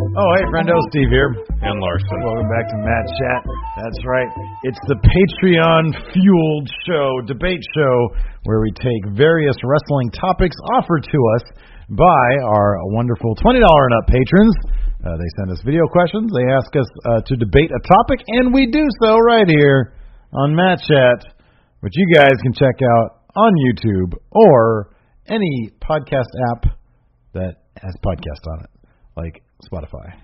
Oh, hey, friendo, Steve here. And Larson. Welcome back to Mat Chat. That's right. It's the Patreon fueled show, debate show, where we take various wrestling topics offered to us by our wonderful $20 and up patrons. Uh, they send us video questions. They ask us uh, to debate a topic, and we do so right here on Mat Chat, which you guys can check out on YouTube or any podcast app that has podcast on it, like Spotify.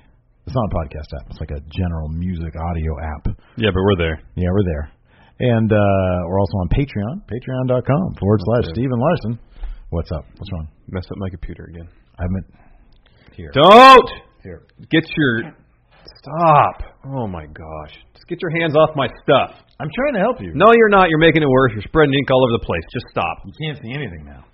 It's not a podcast app. It's like a general music audio app. Yeah, but we're there. Yeah, we're there. And uh, we're also on Patreon, patreon.com forward slash Steve and Larson. What's up? What's wrong? Messed up my computer again. I meant here. Don't Here. get your stop. Oh my gosh. Just get your hands off my stuff. I'm trying to help you. No, you're not. You're making it worse. You're spreading ink all over the place. Just stop. You can't see anything now.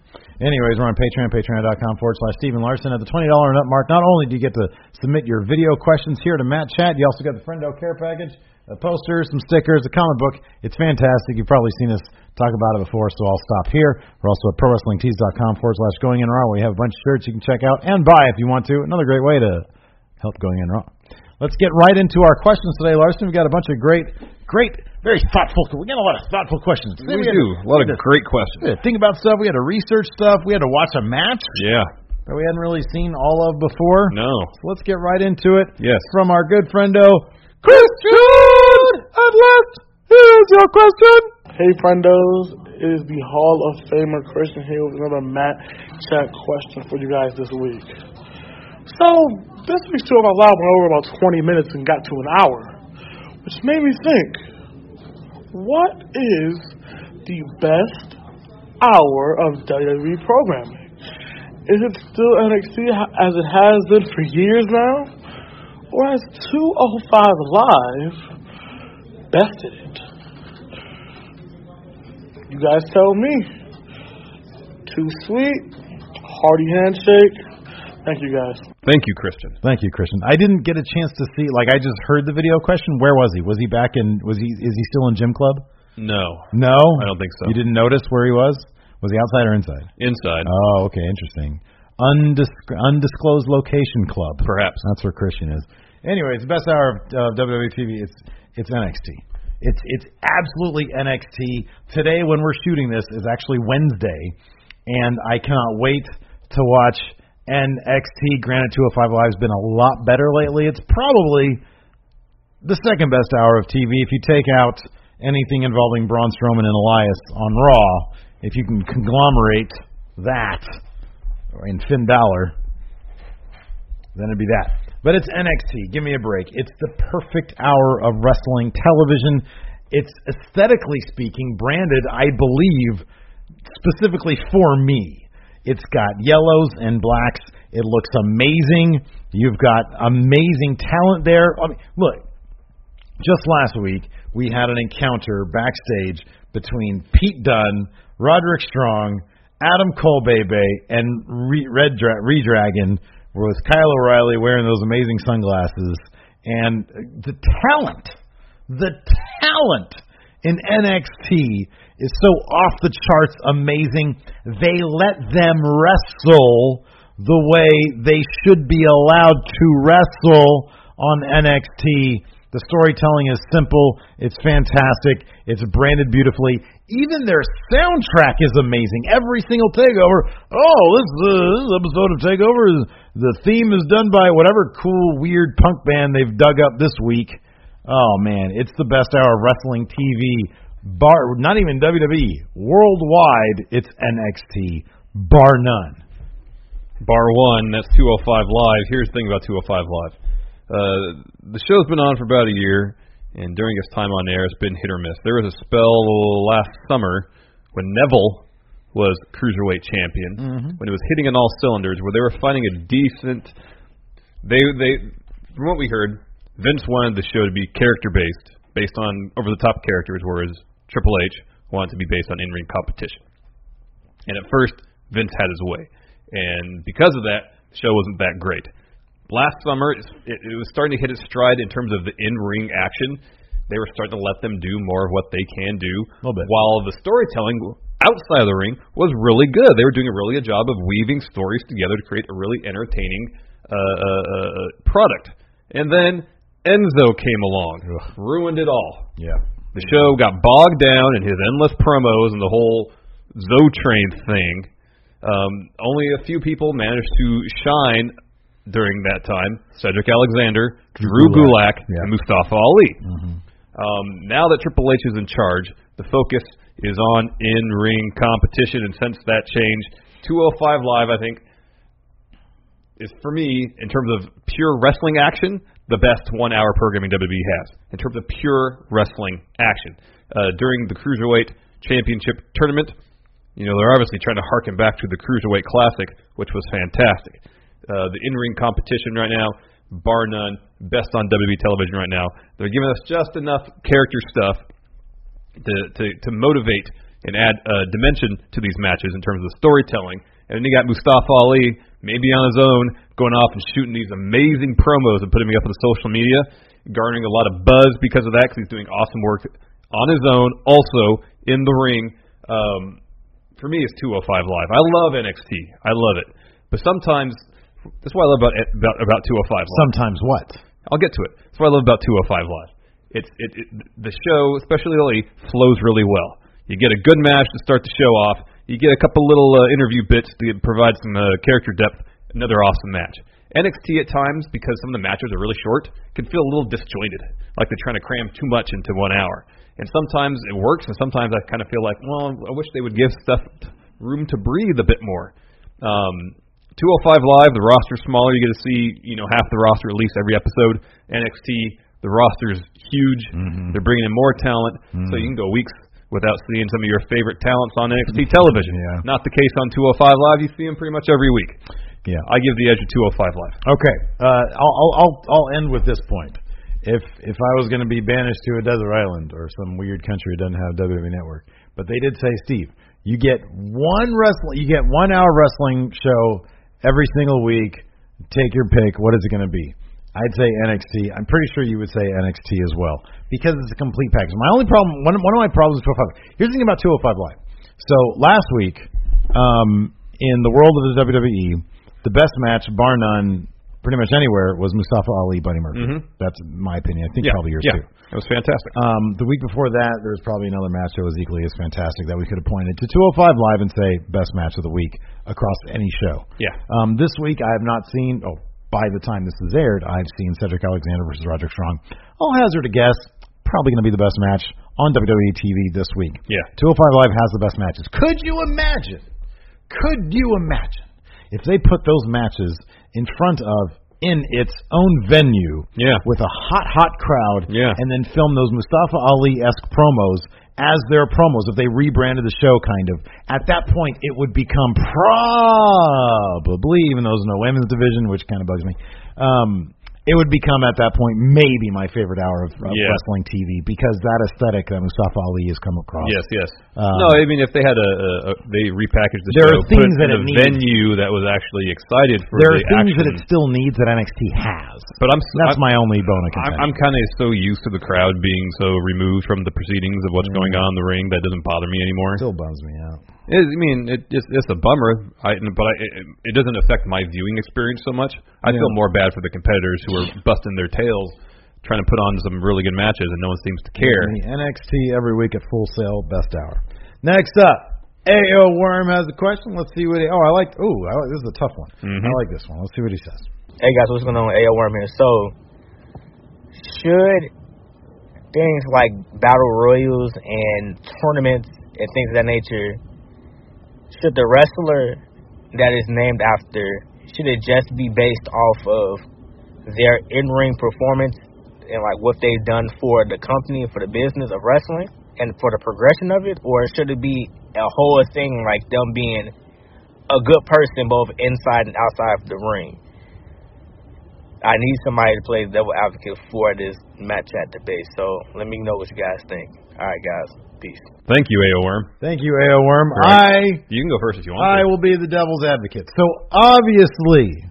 Anyways, we're on Patreon, patreon.com forward slash Steve and Larson. At the $20 and up mark, not only do you get to submit your video questions here to Matt Chat, you also get the Friendo Care Package, a poster, some stickers, a comic book. It's fantastic. You've probably seen us talk about it before, so I'll stop here. We're also at prowrestlingtees.com forward slash going in raw, we have a bunch of shirts you can check out and buy if you want to. Another great way to help going in raw. Let's get right into our questions today, Larson. We've got a bunch of great, great, very thoughtful. We got a lot of thoughtful questions. We had- do. A lot of great questions. we had to think about stuff. We had to research stuff. We had to watch a match Yeah. that we hadn't really seen all of before. No. So let's get right into it. Yes. From our good friendo, Christian! At last, here's your question. Hey, friendos. It is the Hall of Famer Christian here with another Mat Chat question for you guys this week. So, this week's Our Live went over about 20 minutes and got to an hour, which made me think, what is the best hour of WWE programming? Is it still NXT as it has been for years now? Or has 205 Live bested it? You guys tell me. Too sweet. Hearty handshake. Thank you guys. Thank you, Christian. Thank you, Christian. I didn't get a chance to see. Like, I just heard the video question. Where was he? Was he back in? Was he? Is he still in gym club? No. No, I don't think so. You didn't notice where he was? Was he outside or inside? Inside. Oh, okay, interesting. Undis- undisclosed location club. Perhaps. That's where Christian is. Anyways, the best hour of uh, WWE TV. It's it's NXT. It's it's absolutely NXT. Today, when we're shooting this, is actually Wednesday, and I cannot wait to watch NXT. Granted, 205 Live's been a lot better lately. It's probably the second best hour of TV if you take out anything involving Braun Strowman and Elias on Raw. If you can conglomerate that in Finn Balor, then it'd be that. But it's NXT. Give me a break. It's the perfect hour of wrestling television. It's aesthetically speaking branded, I believe, specifically for me. It's got yellows and blacks. It looks amazing. You've got amazing talent there. I mean, look, just last week we had an encounter backstage between Pete Dunne, Roderick Strong, Adam Cole Bebe and Re- Red Dra- reDRagon with Kyle O'Reilly wearing those amazing sunglasses, and the talent, the talent in NXT is so off the charts amazing. They let them wrestle the way they should be allowed to wrestle on NXT. The storytelling is simple, it's fantastic, it's branded beautifully. Even their soundtrack is amazing. Every single takeover. Oh, this, uh, this episode of Takeover is the theme is done by whatever cool, weird punk band they've dug up this week. Oh man, it's the best hour of wrestling TV. Bar, not even WWE, worldwide. It's NXT, bar none. Bar one, that's 205 Live. Here's the thing about 205 Live. Uh, the show's been on for about a year, and during its time on air, it's been hit or miss. There was a spell last summer when Neville was cruiserweight champion, Mm-hmm. when it was hitting on all cylinders, where they were finding a decent. They they from what we heard, Vince wanted the show to be character based, based on over the top characters, whereas Triple H wanted to be based on in ring competition. And at first, Vince had his way, and because of that, the show wasn't that great. Last summer, it, it was starting to hit its stride in terms of the in-ring action. They were starting to let them do more of what they can do, Little bit. while the storytelling outside of the ring was really good. They were doing a really good job of weaving stories together to create a really entertaining uh, uh, uh, product. And then Enzo came along, ruined it all. Yeah. The show got bogged down in his endless promos and the whole Zo Train thing. Um, only a few people managed to shine during that time: Cedric Alexander, Drew Gulak, yeah. and Mustafa Ali. Um, now that Triple H is in charge, the focus is on in-ring competition, and since that change, 205 Live, I think, is for me in terms of pure wrestling action the best one-hour programming WWE has in terms of pure wrestling action. Uh, during the cruiserweight championship tournament, you know they're obviously trying to harken back to the cruiserweight classic, which was fantastic. Uh, the in-ring competition right now, bar none, best on WWE television right now. They're giving us just enough character stuff to to, to motivate and add uh, dimension to these matches in terms of storytelling. And then you got Mustafa Ali, maybe on his own, going off and shooting these amazing promos and putting me up on the social media, garnering a lot of buzz because of that, because he's doing awesome work on his own, also in the ring. Um, for me, it's 205 Live. I love NXT. I love it. But sometimes, that's what I love about about, about 205 Live. Sometimes what? I'll get to it. That's what I love about 205 Live. It's it, it the show, especially early, flows really well. You get a good match to start the show off. You get a couple little uh, interview bits to provide some uh, character depth. Another awesome match. NXT at times, because some of the matches are really short, can feel a little disjointed, like they're trying to cram too much into one hour. And sometimes it works, and sometimes I kind of feel like, well, I wish they would give stuff room to breathe a bit more. Um, 205 Live, the roster's smaller. You get to see, you know, half the roster at least every episode. NXT, the roster's huge. They're bringing in more talent, so you can go weeks without seeing some of your favorite talents on NXT television. Yeah. Not the case on 205 Live. You see them pretty much every week. Yeah. I give the edge to 205 Live. Okay. Uh, I'll, I'll I'll I'll end with this point. If if I was going to be banished to a desert island or some weird country that doesn't have WWE Network, but they did say, Steve, you get one wrestling, you get one hour wrestling show every single week. Take your pick. What is it going to be? I'd say NXT. I'm pretty sure you would say NXT as well because it's a complete package. My only problem, one, one of my problems with 205. Here's the thing about 205 Live. So last week, um, in the world of the WWE, the best match, bar none, pretty much anywhere, was Mustafa Ali, Buddy Murphy. Mhm. That's my opinion. I think Yeah, probably yours yeah, too. it was fantastic. Um, the week before that, there was probably another match that was equally as fantastic that we could have pointed to 205 Live and say best match of the week across any show. Yeah. Um, this week, I have not seen. Oh, by the time this is aired, I've seen Cedric Alexander versus Roderick Strong. I'll hazard a guess. Probably going to be the best match on WWE TV this week. Yeah. 205 Live has the best matches. Could you imagine? Could you imagine if they put those matches in front of in its own venue Yeah. with a hot, hot crowd Yeah. and then film those Mustafa Ali esque promos as their promos if they rebranded the show kind of. At that point it would become probably even though there's no women's division, which kind of bugs me. Um it would become at that point maybe my favorite hour of, of Yeah. wrestling TV because that aesthetic that Mustafa Ali has come across. Yes, yes. Um, no, I mean if they had a, a, a they repackaged the There show, are things put it that in it a needs. venue that was actually excited for there are the things that it still needs that NXT has. but I'm That's I'm, my only bone I'm. I'm kind of so used to the crowd being so removed from the proceedings of what's Mm. going on in the ring that doesn't bother me anymore. still bums me out. It, I mean, it, it's, it's a bummer, I, but I, it, it doesn't affect my viewing experience so much. I feel more bad for the competitors who are busting their tails trying to put on some really good matches, and no one seems to care. The NXT every week at Full Sail Best Hour. Next up, AO Worm has a question. Let's see what he. Oh, I like. Oh, I like, this is a tough one. Mhm. I like this one. Let's see what he says. Hey guys, what's going on? AO Worm here. So, should things like battle royals and tournaments and things of that nature, should the wrestler that is named after, should it just be based off of their in-ring performance and like what they've done for the company, for the business of wrestling, and for the progression of it, or should it be a whole thing like them being a good person both inside and outside of the ring? I need somebody to play the devil advocate for this match at the base So let me know what you guys think. All right, guys. Peace. Thank you, AO Worm. Thank you, AO Worm. Right. I You can go first if you want. I to. will be the devil's advocate. So obviously,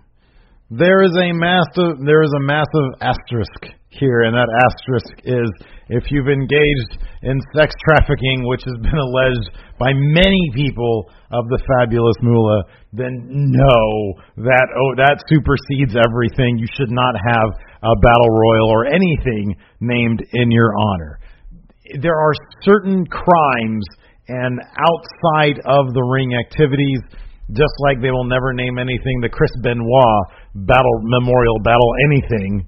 there is a massive there is a massive asterisk here, and that asterisk is if you've engaged in sex trafficking, which has been alleged by many people of the fabulous Moolah, then no, that oh that supersedes everything. You should not have a battle royal or anything named in your honor there are certain crimes and outside of the ring activities, just like they will never name anything the Chris Benoit Battle Memorial Battle anything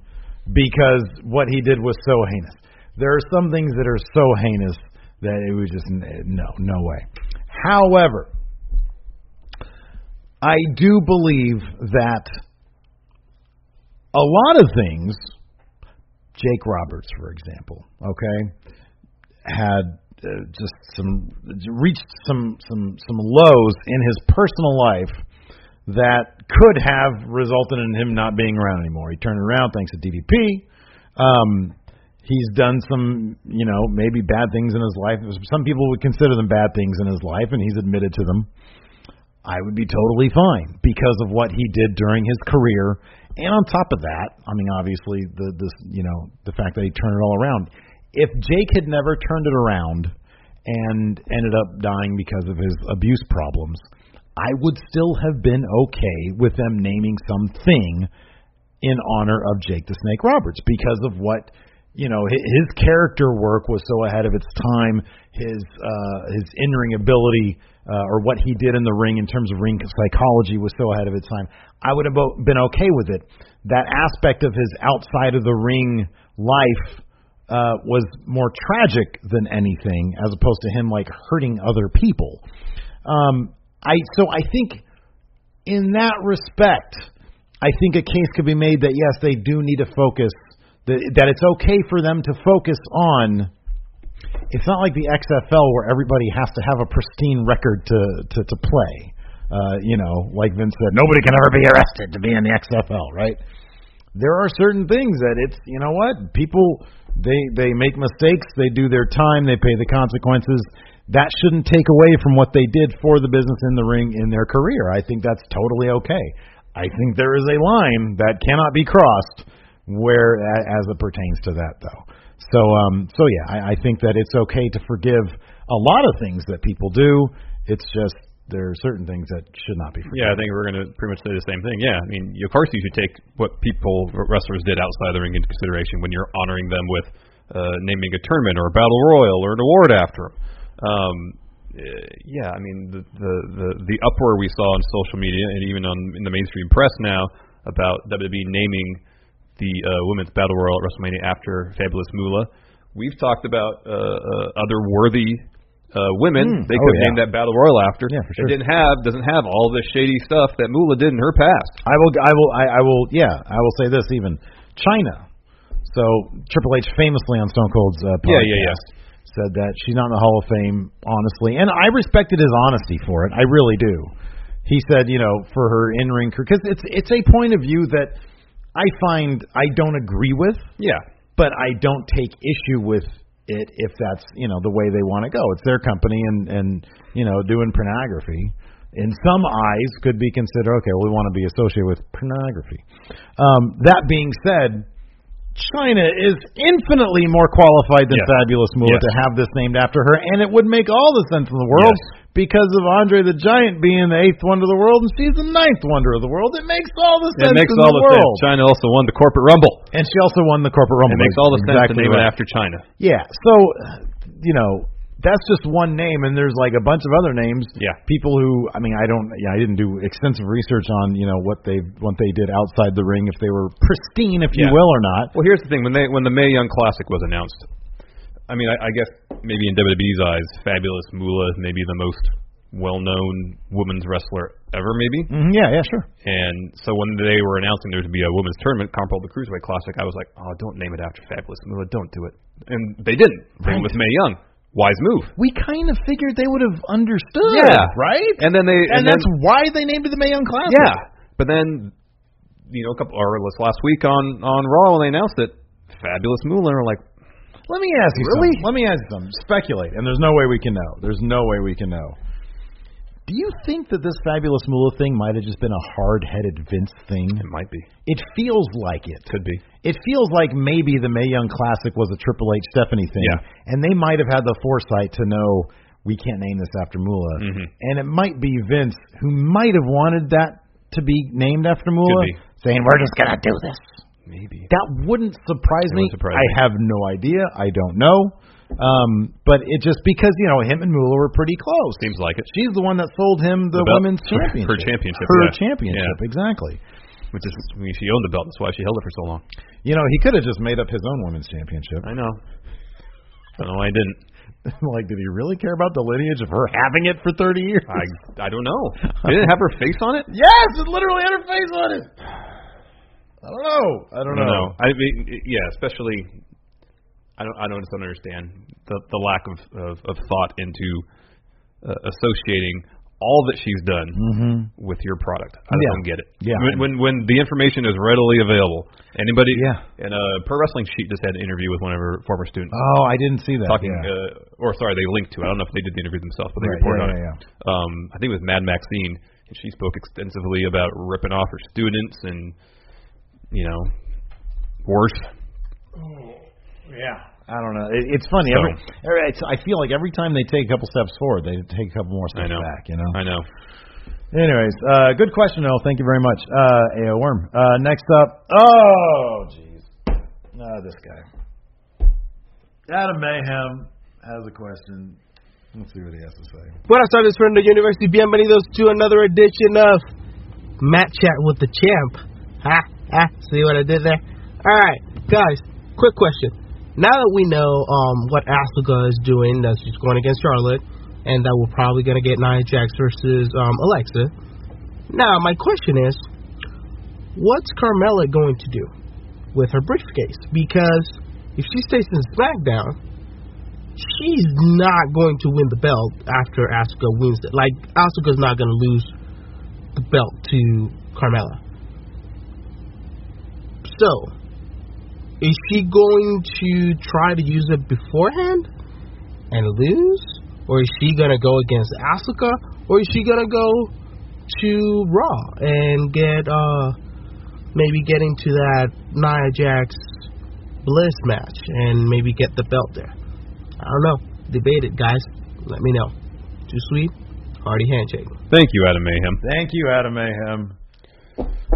because what he did was so heinous. There are some things that are so heinous that it was just no, no way. However, I do believe that a lot of things, Jake Roberts, for example, okay, had uh, just some reached some some some lows in his personal life that could have resulted in him not being around anymore. He turned around thanks to DDP. Um, he's done some, you know, maybe bad things in his life. Some people would consider them bad things in his life, and he's admitted to them. I would be totally fine because of what he did during his career, and on top of that, I mean, obviously the this, you know, the fact that he turned it all around. If Jake had never turned it around and ended up dying because of his abuse problems, I would still have been okay with them naming something in honor of Jake the Snake Roberts because of what you know his, character work was so ahead of its time. His uh, his in ring ability uh, or what he did in the ring in terms of ring psychology was so ahead of its time. I would have been okay with it. That aspect of his outside of the ring life uh, was more tragic than anything, as opposed to him like hurting other people. Um, I so I think in that respect, I think a case could be made that yes, they do need to focus that that it's okay for them to focus on. It's not like the XFL where everybody has to have a pristine record to to, to play. Uh, you know, like Vince said, nobody can ever be arrested to be in the XFL, right? There are certain things that it's you know what people they they make mistakes, they do their time, they pay the consequences. That shouldn't take away from what they did for the business in the ring in their career. I think that's totally okay. I think there is a line that cannot be crossed where as it pertains to that though. So um so yeah, I, I think that it's okay to forgive a lot of things that people do. It's just there are certain things that should not be forgiven. Yeah, I think we're going to pretty much say the same thing. Yeah, I mean, of course you should take what people wrestlers did outside the ring into consideration when you're honoring them with uh, naming a tournament or a battle royal or an award after them. Um, uh, yeah, I mean the, the the the uproar we saw on social media and even on in the mainstream press now about WWE naming the uh, women's battle royal at WrestleMania after Fabulous Moolah. We've talked about uh, uh, other worthy uh, women Mm, they oh, could yeah. name that battle royal after. Yeah, for sure. It didn't have doesn't have all the shady stuff that Moolah did in her past. I will. I will. I, I will. Yeah, I will say this. Even Chyna. So Triple H famously on Stone Cold's uh, podcast Yeah, yeah, yeah. said that she's not in the Hall of Fame, honestly, and I respected his honesty for it. I really do. He said, you know, for her in ring career, because it's it's a point of view that I find I don't agree with, Yeah. but I don't take issue with it if that's you know the way they want to go. It's their company, and and you know doing pornography in some eyes could be considered okay. Well, we want to be associated with pornography. Um, that being said. Chyna is infinitely more qualified than Yes. Fabulous Moolah Yes. to have this named after her, and it would make all the sense in the world Yes. Because of Andre the Giant being the eighth wonder of the world, and she's the ninth wonder of the world. It makes all the sense It makes in all the, the world. sense. Chyna also won the corporate rumble. And she also won the corporate rumble. It makes all the sense to Exactly name right. it after Chyna. Yeah. So, you know, that's just one name, and there's like a bunch of other names. Yeah. People who, I mean, I don't, yeah, I didn't do extensive research on, you know, what they what they did outside the ring, if they were pristine, if you will, or not. Well, here's the thing: when they when the Mae Young Classic was announced, I mean, I, I guess maybe in WWE's eyes, Fabulous Moolah may be the most well-known women's wrestler ever, maybe. hmm yeah, yeah, sure. And so when they were announcing there to be a women's tournament comparable to the Cruiserweight Classic, I was like, oh, don't name it after Fabulous Moolah, don't do it. And they didn't. They went with Mae Young. Wise move. We kind of figured they would have understood. Yeah. Right. And then they And, and, that's then, why they named it the Mae Young Classic. yeah. But then you know, a couple or last week on on Raw when they announced it, Fabulous Moolah are like, Let me ask you Really? something. Let me ask you something. Speculate, and there's no way we can know. There's no way we can know. Do you think that this fabulous Moolah thing might have just been a hard-headed Vince thing? it might be, It feels like it. could be. It feels like maybe the Mae Young Classic was a Triple H Stephanie thing, Yeah. and they might have had the foresight to know we can't name this after Moolah, Mhm. and it might be Vince who might have wanted that to be named after Moolah, saying we're just gonna do this. Maybe. That wouldn't surprise me. surprise I me. have no idea. I don't know. Um, but it just because you know him and Moolah were pretty close. Seems like it. She's the one that sold him the, The women's Her- her championship. championship, Her yeah. championship, Yeah. exactly. Which is, I mean, she owned the belt. That's why she held it for so long. You know, he could have just made up his own women's championship. I know. I know I didn't. like, did he really care about the lineage of her having it for 30 years? I I don't know. Did it have her face on it. yes, it literally had her face on it. I don't know. I don't, I don't know. I mean, yeah, especially. I don't. I don't just understand the the lack of of, of thought into uh, associating all that she's done Mm-hmm. with your product. I Yeah. don't get it. Yeah. When, when when the information is readily available, anybody. Yeah. And uh, Pro Wrestling Sheet just had an interview with one of her former students. Oh, I didn't see that. talking, yeah. uh, or sorry, they linked to it. I don't know if they did the interview themselves, but they Right, reported yeah, on yeah, it. Um, I think it was Mad Maxine, and she spoke extensively about ripping off her students and, you know, worse. yeah. I don't know. It, it's funny. So- Every, every, it's, I feel like every time they take a couple steps forward, they take a couple more I steps know. back. You know. I know. Anyways, uh, good question, though. Thank you very much, uh, AO Worm. Uh, next up, oh, jeez, uh, this guy, Adam Mayhem has a question. Let's see what he has to say. Buenas tardes, friend of the University. Bienvenidos to another edition of Mat Chat with the Champ. Ha, ha. See what I did there? All right, guys. Quick question. Now that we know um, what Asuka is doing, that she's going against Charlotte, and that we're probably going to get Nia Jax versus um, Alexa. Now, my question is, what's Carmella going to do with her briefcase? Because if she stays in SmackDown, she's not going to win the belt after Asuka wins it. Like Asuka's not going to lose the belt to Carmella. So, is she going to try to use it beforehand and lose, or is she going to go against Asuka, or is she going to go to Raw and get uh maybe get into that Nia Jax Bliss match and maybe get the belt there? I don't know. Debate it, guys. Let me know. Too sweet. Hearty handshake. Thank you, Adam Mayhem. Thank you, Adam Mayhem.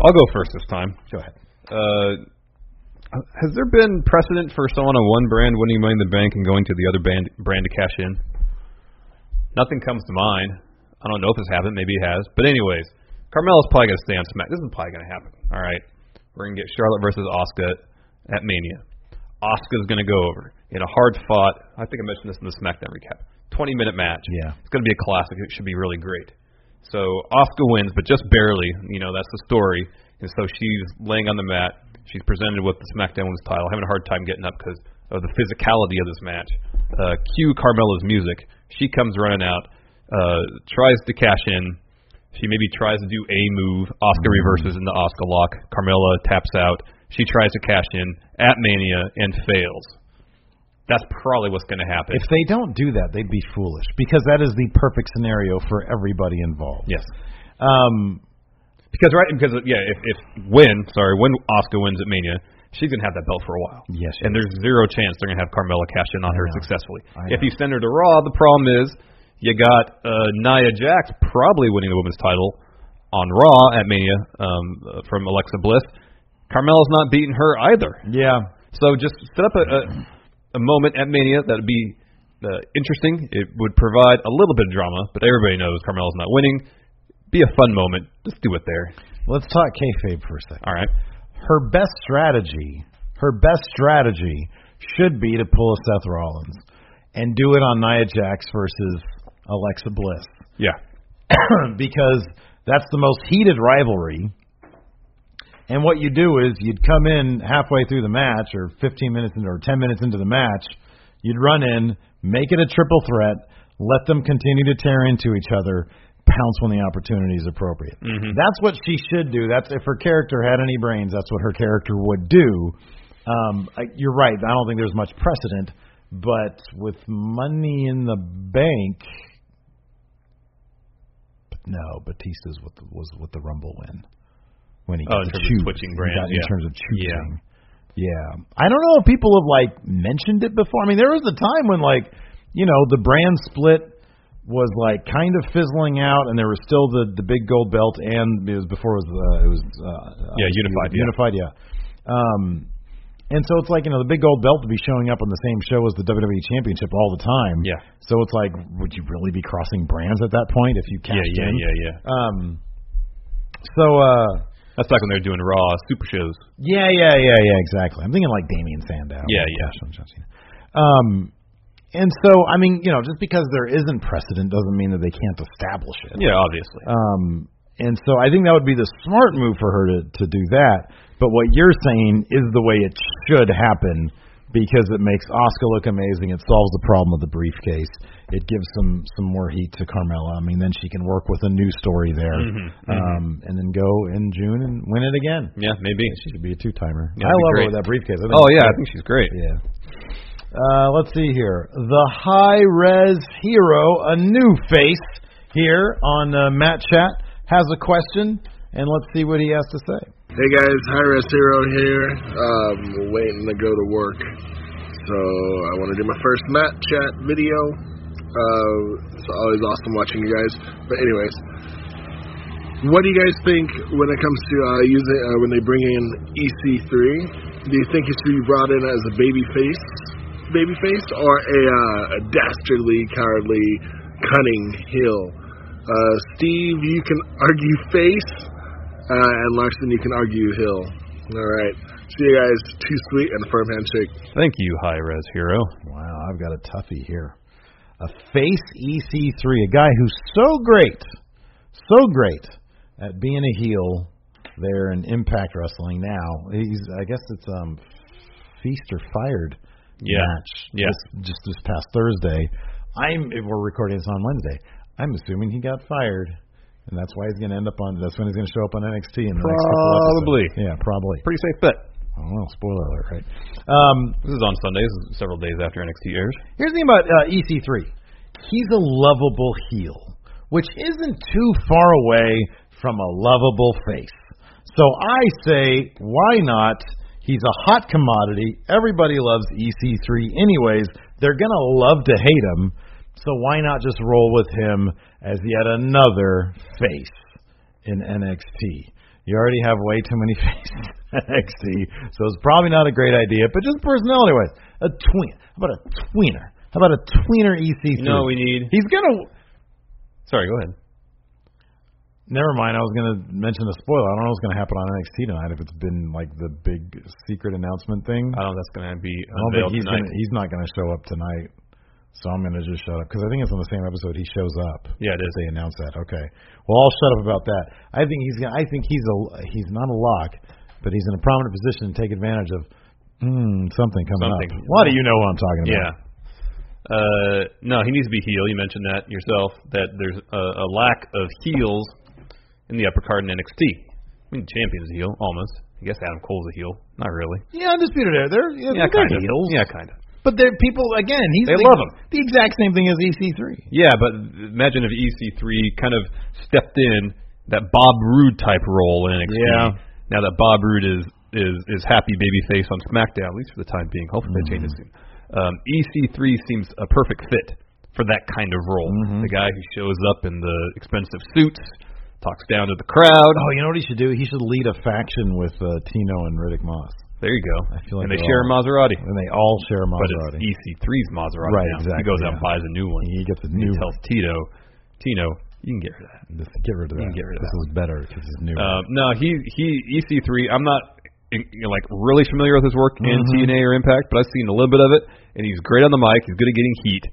I'll go first this time. Go ahead. Uh, has there been precedent for someone on one brand winning Money in the Bank and going to the other brand brand to cash in? Nothing comes to mind. I don't know if this happened. Maybe it has. But anyways, Carmella's probably going to stay on Smack. This is probably going to happen. All right. We're going to get Charlotte versus Asuka at Mania. Asuka's going to go over in a hard fought. I think I mentioned this in the SmackDown recap. 20 minute match. Yeah. It's going to be a classic. It should be really great. So Asuka wins, but just barely. You know, that's the story. And so she's laying on the mat. She's presented with the SmackDown Women's title, having a hard time getting up because of the physicality of this match. Uh, cue Carmella's music. She comes running out, uh, tries to cash in. She maybe tries to do a move. Asuka reverses into Asuka lock. Carmella taps out. She tries to cash in at Mania and fails. That's probably what's going to happen. If they don't do that, they'd be foolish because that is the perfect scenario for everybody involved. yes. Um, Because right, because yeah, if if when sorry when Asuka wins at Mania, she's gonna have that belt for a while. Yes, and there's zero chance they're gonna have Carmella cash in on her know. successfully. I If you send her to Raw, the problem is you got uh, Nia Jax probably winning the women's title on Raw at Mania um, uh, from Alexa Bliss. Carmella's not beating her either. yeah, So just set up a, a, a moment at Mania that would be uh, interesting. It would provide a little bit of drama, but everybody knows Carmella's not winning. Be a fun moment. Just do it there. let's talk kayfabe for a second. All right. Her best strategy, her best strategy should be to pull a Seth Rollins and do it on Nia Jax versus Alexa Bliss. Yeah. because that's the most heated rivalry. And what you do is you'd come in halfway through the match, or 15 minutes into, or 10 minutes into the match, you'd run in, make it a triple threat, let them continue to tear into each other, pounce when the opportunity is appropriate. That's what she should do. That's if her character had any brains, that's what her character would do. Um, I, you're right. I don't think there's much precedent, but with money in the bank, no, Batista's with the, was with the Rumble win when he Oh, got in terms of switching brands, got- in terms of choosing. Yeah. Yeah. I don't know if people have like mentioned it before. I mean, there was a time when like, you know, the brand split was like kind of fizzling out, and there was still the the big gold belt, and it was before it was uh, it was uh, Yeah, unified, yeah. unified, yeah. Um, and so it's like you know the big gold belt to be showing up on the same show as the WWE Championship all the time. Yeah. So it's like, would you really be crossing brands at that point if you Yeah, cashed yeah, in? yeah, yeah. Um. So uh. That's back when they were doing Raw super shows. Yeah, yeah, yeah, yeah, exactly. I'm thinking like Damien Sandow. Yeah, yeah. Um, and so I mean, you know, just because there isn't precedent doesn't mean that they can't establish it. Yeah, obviously. Um, and so I think that would be the smart move for her to to do that. But what you're saying is the way it should happen because it makes Asuka look amazing. It solves the problem of the briefcase. It gives some some more heat to Carmella. I mean, then she can work with a new story there, Mhm, um, and then go in June and win it again. yeah, maybe. She should be a two timer. Yeah, I love her with that briefcase. Oh yeah, I think she's great. Yeah. Uh, let's see here. The high res hero, a new face here on uh, Mat Chat, has a question, and let's see what he has to say. Hey guys, Hi Res Hero here. Um, waiting to go to work. So I want to do my first Mat Chat video. Uh, it's always awesome watching you guys. But anyways, what do you guys think when it comes to uh, using uh, when they bring in EC3? Do you think it should be brought in as a baby face, baby face, or a, uh, a dastardly, cowardly, cunning heel? Uh, Steve, you can argue face. Uh, and Larson, you can argue heel. All right. See you guys. Too sweet and a firm handshake. Thank you, high res hero. Wow, I've got a toughie here. A face EC3, a guy who's so great, so great at being a heel there in Impact Wrestling now. He's, I guess it's um, Feast or Fired Yeah. match Yeah. just, just this past Thursday. I'm if we're recording this on Wednesday. I'm assuming he got fired, and that's why he's going to end up on. That's when he's going to show up on NXT in the next Probably. episodes. Yeah, probably. Pretty safe bet. Oh, well, spoiler alert, right? Um, This is on Sundays, several days after NXT airs. Here's the thing about uh, EC3. He's a lovable heel, which isn't too far away from a lovable face. So I say, why not? He's a hot commodity. Everybody loves EC3 anyways. They're going to love to hate him. So why not just roll with him as yet another face in NXT? You already have way too many faces in NXT, so it's probably not a great idea. But just personality wise, a tween. How about a tweener? How about a tweener EC3? You know we need? He's gonna. Sorry, go ahead. Never mind. I was gonna mention a spoiler. I don't know what's gonna happen on NXT tonight. If it's been like the big secret announcement thing, I don't know that's going to be I don't think he's tonight. gonna. He's not gonna show up tonight. So I'm gonna just shut up because I think it's on the same episode. He shows up. Yeah, it is. They announce that. Okay. Well, I'll shut up about that. I think he's. gonna I think he's a. He's not a lock, but he's in a prominent position to take advantage of mm, something coming Something. up. Why do you know what I'm talking about? Yeah. Uh, no, he needs to be heel. You mentioned that yourself. That there's a, a lack of heels in the upper card in NXT. I mean, champion's a heel, almost. I guess Adam Cole's a heel. Not really. Yeah, undisputed era. They're yeah, Yeah, they're kind of. heels. Yeah, kind of. But they're people again. He's They the, love him. The exact same thing as EC3. Yeah, but imagine if EC3 kind of stepped in that Bob Roode type role in NXT. Yeah. Now that Bob Roode is is is happy babyface on SmackDown, at least for the time being. Hopefully they change it soon. Um, EC3 seems a perfect fit for that kind of role. The guy who shows up in the expensive suits, talks down to the crowd. Oh, you know what he should do? He should lead a faction with uh, Tino and Riddick Moss. There you go. I feel like and they share a all- Maserati. And they all share a But Maserati. it's EC3's Maserati Right, now. exactly, He goes out and buys a new one. he gets a new he tells Tito, Tino, you can get rid of that. Just get rid of You that. can get rid of this that is better because it's new. Um, no, he he EC3. I'm not you know, like really familiar with his work in Mhm. TNA or Impact, but I've seen a little bit of it, and he's great on the mic. He's good at getting heat.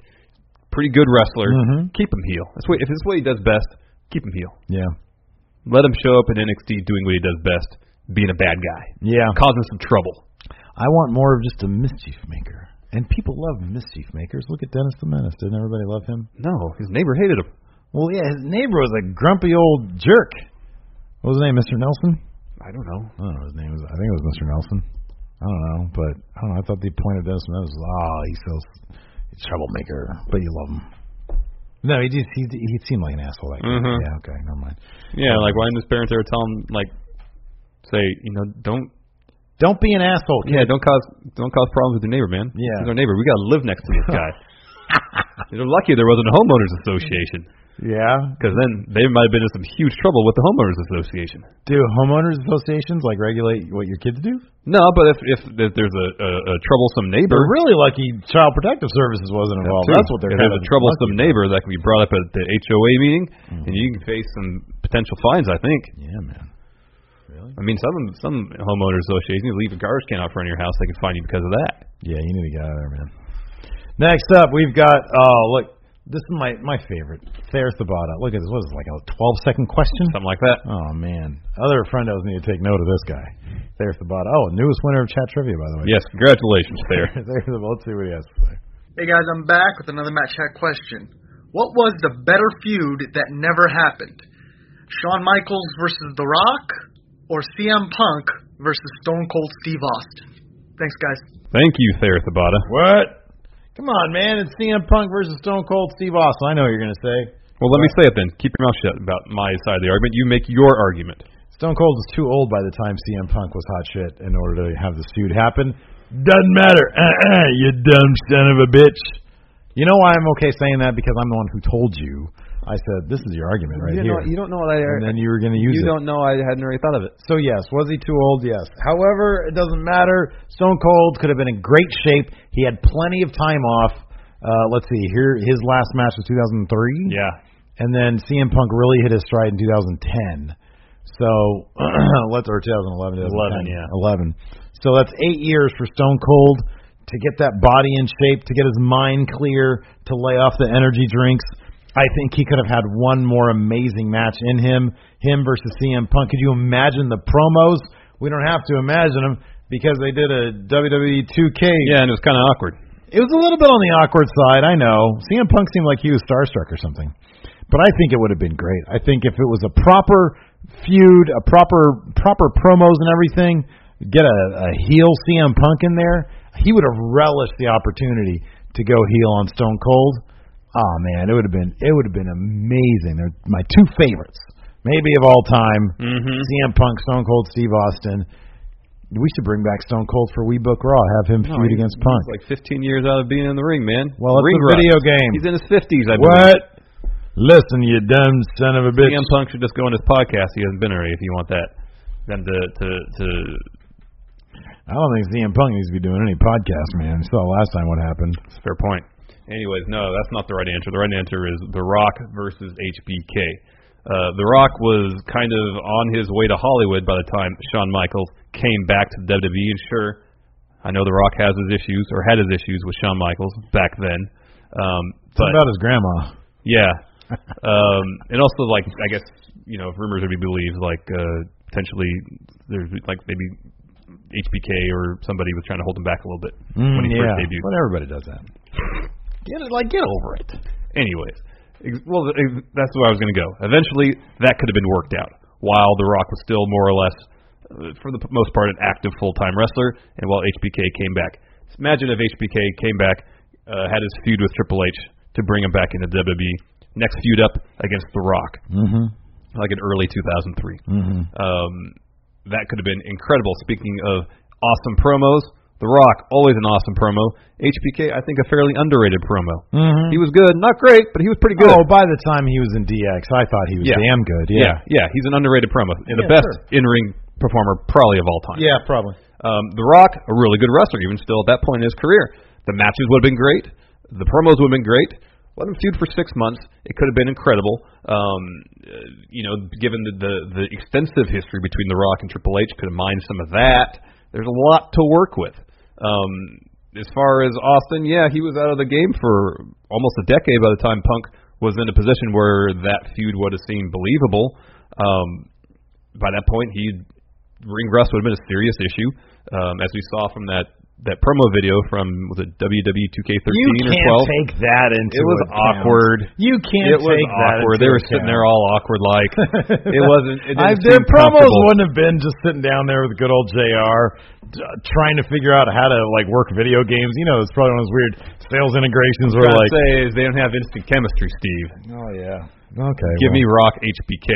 Pretty good wrestler. Mhm. Keep him heel. That's what if it's what he does best. Keep him heel. yeah, Let him show up in NXT doing what he does best, being a bad guy, yeah. causing some trouble. I want more of just a mischief maker, and people love mischief makers. Look at Dennis the Menace. Didn't everybody love him? No, his neighbor hated him. Well, yeah, his neighbor was a grumpy old jerk. What was his name, Mr. Nelson? I don't know. I don't know his name. Was, I think it was Mr. Nelson. I don't know, but I don't know. I thought the point of Dennis the Menace was, oh, he's so he's a troublemaker, but you love him. No, he just he he seemed like an asshole. Like, Mhm. yeah, okay, never mind. Yeah, like why didn't his parents ever tell him like, say, you know, don't Don't be an asshole. Kid. Yeah, don't cause don't cause problems with your neighbor, man. Yeah. He's our neighbor. We gotta live next to this guy. You're lucky there wasn't a homeowners association, Yeah. because then they might have been in some huge trouble with the homeowners association. Do homeowners associations like regulate what your kids do? No, but if if, if there's a, a, a troublesome neighbor, They're really lucky Child Protective Services wasn't involved. That's what they're if there's a troublesome neighbor that can be brought up at the HOA meeting, Mm-hmm. and you can face some potential fines. I think. Yeah, man. Really? I mean, some some homeowners associations, you leave a garbage can out front of your house, they can fine you because of that. Yeah, you need to get out of there, man. Next up, we've got oh look, this is my my favorite. Thayer Thabata. Look at this. What is this, like a 12 second question? Something like that. Oh man, other friendos need to take note of this guy. Thayer Thabata. Oh, newest winner of chat trivia, by the way. Yes, congratulations, there. Thayer Thabata. Let's see what he has to say. Hey guys, I'm back with another match chat question. What was the better feud that never happened? Shawn Michaels versus The Rock or CM Punk versus Stone Cold Steve Austin? Thanks, guys. Thank you, Thayer Thabata. What? Come on, man. It's CM Punk versus Stone Cold Steve Austin. I know what you're gonna say. Well, let me say it then. Keep your mouth shut about my side of the argument. You make your argument. Stone Cold was too old by the time CM Punk was hot shit in order to have this feud happen. Doesn't matter. Uh-uh, you dumb son of a bitch. You know why I'm okay saying that? Because I'm the one who told you. I said, this is your argument right you here. Know, you don't know what I. and then you were going to use you it. don't know. I hadn't already thought of it. So yes, was he too old? Yes. However, it doesn't matter. Stone Cold could have been in great shape. He had plenty of time off. Uh, let's see. Here, his last match was 2003. Yeah. And then CM Punk really hit his stride in 2010. So let's or 2011, 2010, 11, yeah. 11. So that's eight years for Stone Cold to get that body in shape, to get his mind clear, to lay off the energy drinks. I think he could have had one more amazing match in him, him versus CM Punk. Could you imagine the promos? We don't have to imagine them because they did a WWE 2K. Yeah, and it was kind of awkward. It was a little bit on the awkward side, I know. CM Punk seemed like he was starstruck or something. But I think it would have been great. I think if it was a proper feud, a proper proper promos and everything, get a, a heel CM Punk in there, he would have relished the opportunity to go heel on Stone Cold. Oh man, it would have been it would have been amazing. They're my two favorites, maybe of all time. Mm-hmm. CM Punk, Stone Cold, Steve Austin. We should bring back Stone Cold for We Book Raw. Have him feud against Punk. Like 15 years out of being in the ring, man. Well, it's ring a video game. He's in his 50s, I believe. What? Listen, you dumb son of a bitch. CM Punk should just go on his podcast. He hasn't been already. If you want that, then to to to I don't think CM Punk needs to be doing any podcast, man. You saw last time what happened. That's a fair point. Anyways, no, that's not the right answer. The right answer is The Rock versus HBK. Uh, the Rock was kind of on his way to Hollywood by the time Shawn Michaels came back to WWE. And sure, I know The Rock has his issues or had his issues with Shawn Michaels back then. Um, but about his grandma. yeah, um, and also like I guess you know if rumors are to be believed, like uh, potentially there's like maybe HBK or somebody was trying to hold him back a little bit when he Mm, yeah, first debuted. but everybody does that. Get it, like get over it. Anyways, ex- well, ex- that's where I was going to go. Eventually, that could have been worked out. while The Rock was still more or less, uh, for the most part, an active full-time wrestler, and while HBK came back. Imagine if HBK came back, uh, had his feud with Triple H to bring him back into WWE. Next feud up against The Rock, Mm-hmm. like in early 2003. Mm-hmm. Um, that could have been incredible. Speaking of awesome promos, The Rock, always an awesome promo. HBK, I think a fairly underrated promo. Mm-hmm. He was good, not great, but he was pretty good. Oh, by the time he was in DX, I thought he was Yeah. damn good. yeah, Yeah. yeah, he's an underrated promo. And the best sure. in-ring performer probably of all time. Yeah, probably. Um, the Rock, a really good wrestler, even still at that point in his career. The matches would have been great. The promos would have been great. Let him feud for six months. It could have been incredible. Um, you know, given the, the the extensive history between The Rock and Triple H, could have mined some of that. There's a lot to work with. Um, as far as Austin, yeah, he was out of the game for almost a decade by the time Punk was in a position where that feud would have seemed believable. Um, by that point, he ring rust would have been a serious issue, um, as we saw from that that promo video from was it WWE 2K13 You or can't 12. take that into it was account. awkward. You can't it was take that awkward. into They were sitting there all awkward like. it wasn't. It I, their promos wouldn't have been just sitting down there with good old Jr. trying to figure out how to like work video games. You know, it's probably one of those weird sales integrations where like, say is they don't have instant chemistry, Steve. oh yeah, okay, Give well. me Rock HBK.